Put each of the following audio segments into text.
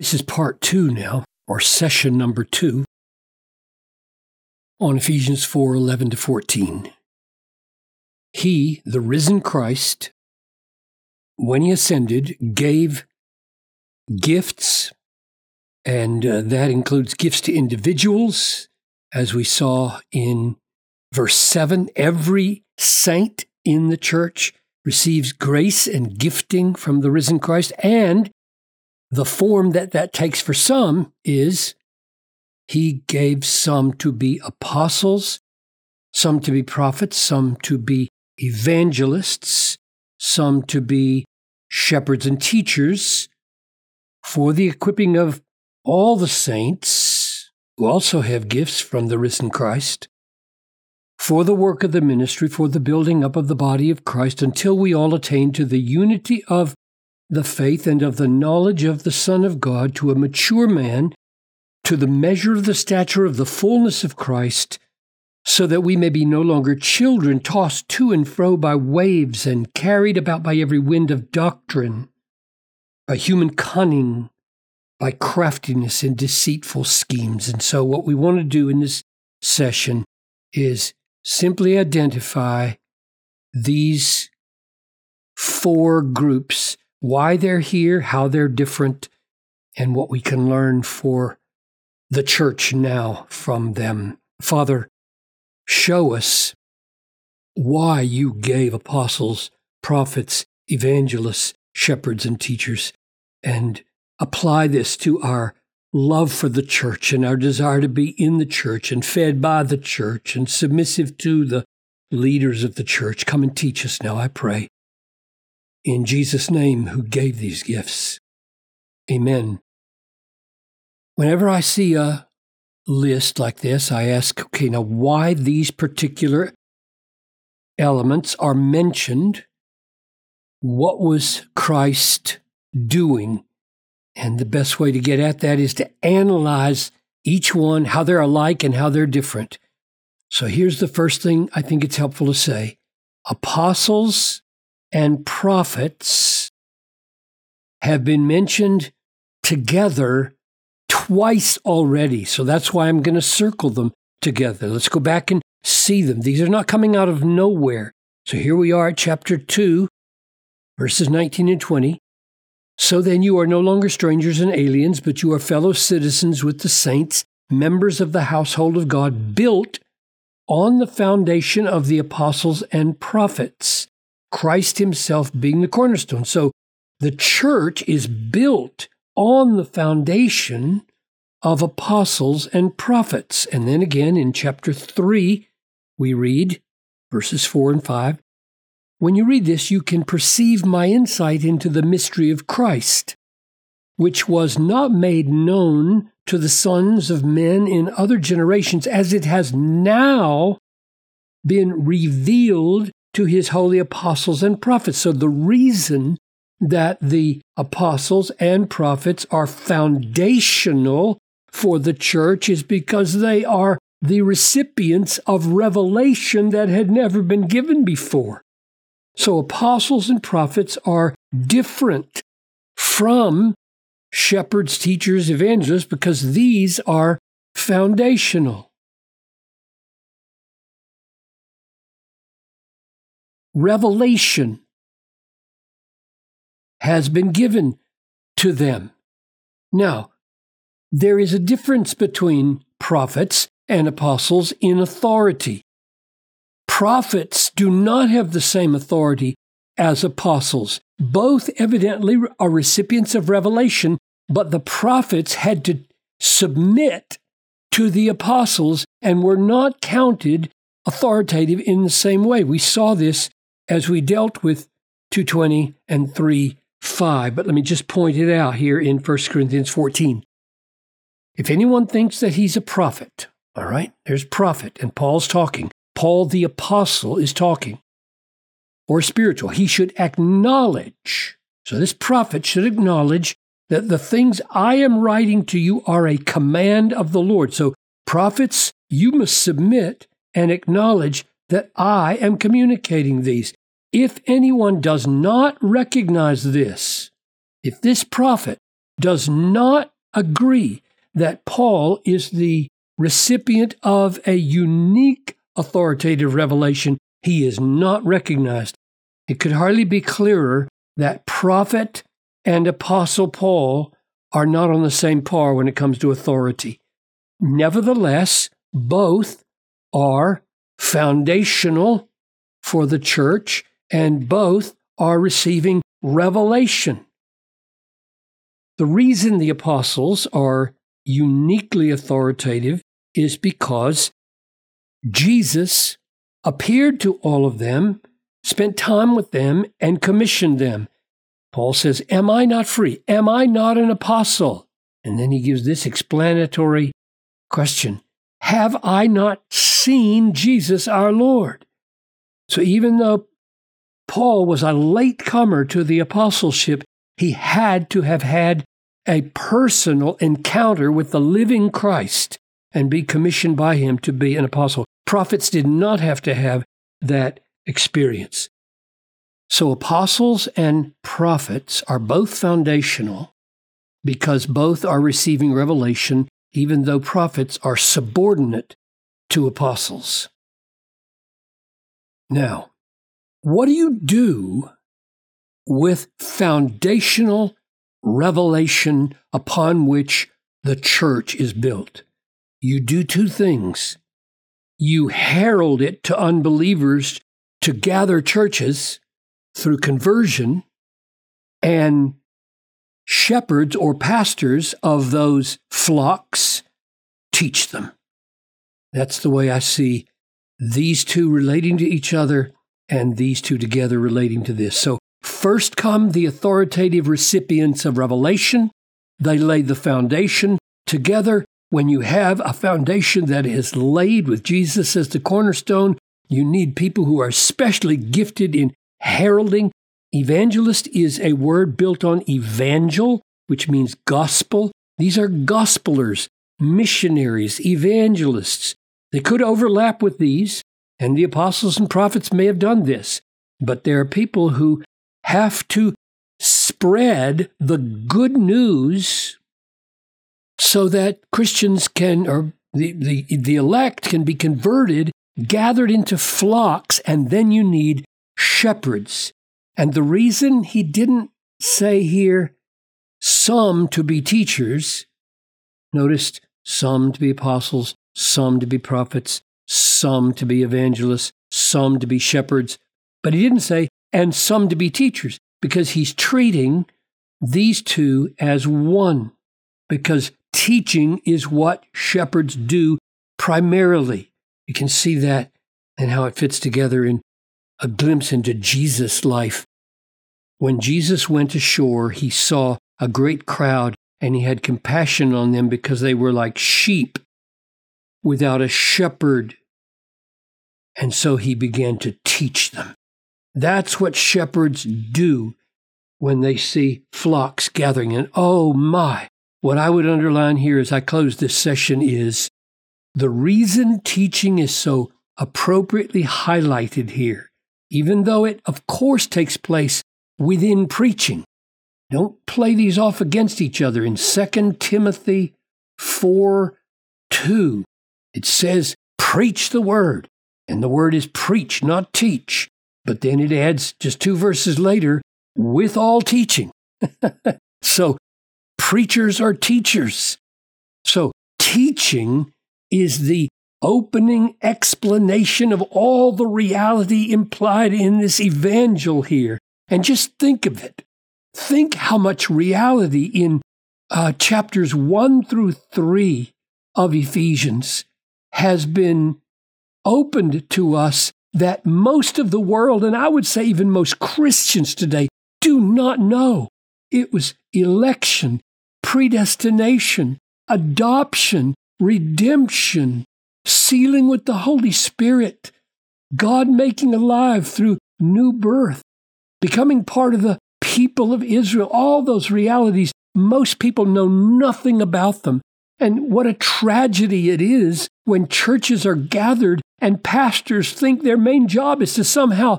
This is part two now, or session number two, on Ephesians 4 11 to 14. He, the risen Christ, when he ascended, gave gifts, and uh, that includes gifts to individuals, as we saw in verse 7. Every saint in the church receives grace and gifting from the risen Christ, and the form that that takes for some is he gave some to be apostles, some to be prophets, some to be evangelists, some to be shepherds and teachers, for the equipping of all the saints who also have gifts from the risen Christ, for the work of the ministry, for the building up of the body of Christ, until we all attain to the unity of the faith and of the knowledge of the Son of God, to a mature man, to the measure of the stature of the fullness of Christ, so that we may be no longer children tossed to and fro by waves and carried about by every wind of doctrine, by human cunning, by craftiness and deceitful schemes. And so, what we want to do in this session is simply identify these four groups, why they're here, how they're different, and what we can learn for the church now from them. Father, show us why you gave apostles, prophets, evangelists, shepherds, and teachers, and apply this to our love for the church and our desire to be in the church and fed by the church and submissive to the leaders of the church. Come and teach us now, I pray. In Jesus' name, who gave these gifts. Amen. Whenever I see a list like this, I ask, okay, now why these particular elements are mentioned? What was Christ doing and the best way to get at that is to analyze each one, how they're alike and how they're different. So here's the first thing I think it's helpful to say apostles and prophets have been mentioned together twice already. So that's why I'm going to circle them together. Let's go back and see them. These are not coming out of nowhere. So here we are at chapter 2, verses 19 and 20. So then you are no longer strangers and aliens, but you are fellow citizens with the saints, members of the household of God, built on the foundation of the apostles and prophets, Christ Himself being the cornerstone. So the church is built on the foundation of apostles and prophets. And then again in chapter 3, we read verses 4 and 5 when you read this, you can perceive my insight into the mystery of Christ, which was not made known to the sons of men in other generations, as it has now been revealed to his holy apostles and prophets. So, the reason that the apostles and prophets are foundational for the church is because they are the recipients of revelation that had never been given before. So apostles and prophets are different from shepherds, teachers, evangelists, because these are foundational. Revelation has been given to them. Now, there is a difference between prophets and apostles in authority prophets do not have the same authority as apostles. Both evidently are recipients of revelation, but the prophets had to submit to the apostles and were not counted authoritative in the same way. We saw this as we dealt with 220 and 3 5. But let me just point it out here in 1 Corinthians 14. If anyone thinks that he's a prophet, all right, there's prophet, and Paul's talking. Paul the Apostle is talking, or spiritual. He should acknowledge. So this prophet should acknowledge that the things I am writing to you are a command of the Lord. So, prophets, you must submit and acknowledge that I am communicating these. If anyone does not recognize this, if this prophet does not agree that Paul is the recipient of a unique authoritative revelation. He is not recognized. It could hardly be clearer that prophet and apostle Paul are not on the same par when it comes to authority. Nevertheless, both are foundational for the church and both are receiving revelation. The reason the apostles are uniquely authoritative is because Jesus appeared to all of them, spent time with them, and commissioned them. Paul says, Am I not free? Am I not an apostle? And then he gives this explanatory question Have I not seen Jesus our Lord? So even though Paul was a late comer to the apostleship, he had to have had a personal encounter with the living Christ and be commissioned by him to be an apostle. Prophets did not have to have that experience. So, apostles and prophets are both foundational because both are receiving revelation, even though prophets are subordinate to apostles. Now, what do you do with foundational revelation upon which the church is built. You do two things. You herald it to unbelievers to gather churches through conversion, and shepherds or pastors of those flocks teach them. That's the way I see these two relating to each other and these two together relating to this. So First come the authoritative recipients of revelation. They lay the foundation. Together, when you have a foundation that is laid with Jesus as the cornerstone, you need people who are especially gifted in heralding. Evangelist is a word built on evangel, which means gospel. These are gospelers, missionaries, evangelists. They could overlap with these, and the apostles and prophets may have done this. But there are people who have to spread the good news so that Christians can, or the, the, the elect can be converted, gathered into flocks, and then you need shepherds. And the reason he didn't say here some to be teachers, noticed some to be apostles, some to be prophets, some to be evangelists, some to be shepherds, but he didn't say and some to be teachers because he's treating these two as one because teaching is what shepherds do primarily. You can see that and how it fits together in a glimpse into Jesus' life. When Jesus went ashore, he saw a great crowd and he had compassion on them because they were like sheep without a shepherd. And so he began to teach them. That's what shepherds do when they see flocks gathering. And oh my, what I would underline here as I close this session is the reason teaching is so appropriately highlighted here, even though it, of course, takes place within preaching. Don't play these off against each other. In 2 Timothy 4 2, it says, Preach the word. And the word is preach, not teach. But then it adds just two verses later, with all teaching. so preachers are teachers. So teaching is the opening explanation of all the reality implied in this evangel here. And just think of it. Think how much reality in uh, chapters 1 through 3 of Ephesians has been opened to us that most of the world, and I would say even most Christians today, do not know. It was election, predestination, adoption, redemption, sealing with the Holy Spirit, God making alive through new birth, becoming part of the people of Israel, all those realities, most people know nothing about them. And what a tragedy it is when churches are gathered and pastors think their main job is to somehow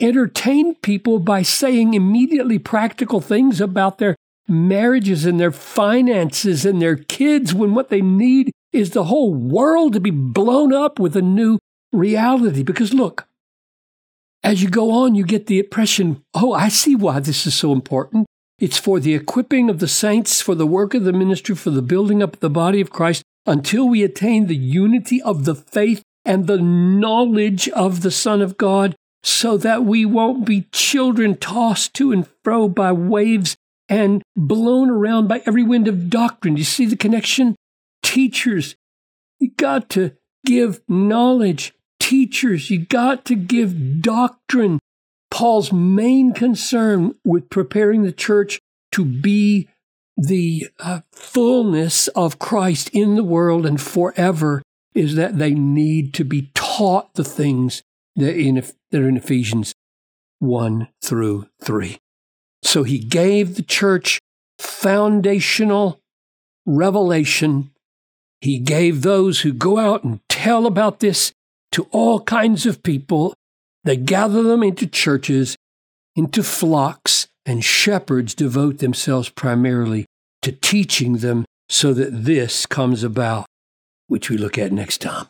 entertain people by saying immediately practical things about their marriages and their finances and their kids when what they need is the whole world to be blown up with a new reality. Because look, as you go on, you get the impression oh, I see why this is so important. It's for the equipping of the saints, for the work of the ministry, for the building up of the body of Christ, until we attain the unity of the faith and the knowledge of the Son of God, so that we won't be children tossed to and fro by waves and blown around by every wind of doctrine. You see the connection? Teachers, you got to give knowledge. Teachers, you got to give doctrine. Paul's main concern with preparing the church to be the uh, fullness of Christ in the world and forever is that they need to be taught the things that, in, that are in Ephesians 1 through 3. So he gave the church foundational revelation. He gave those who go out and tell about this to all kinds of people. They gather them into churches, into flocks, and shepherds devote themselves primarily to teaching them so that this comes about, which we look at next time.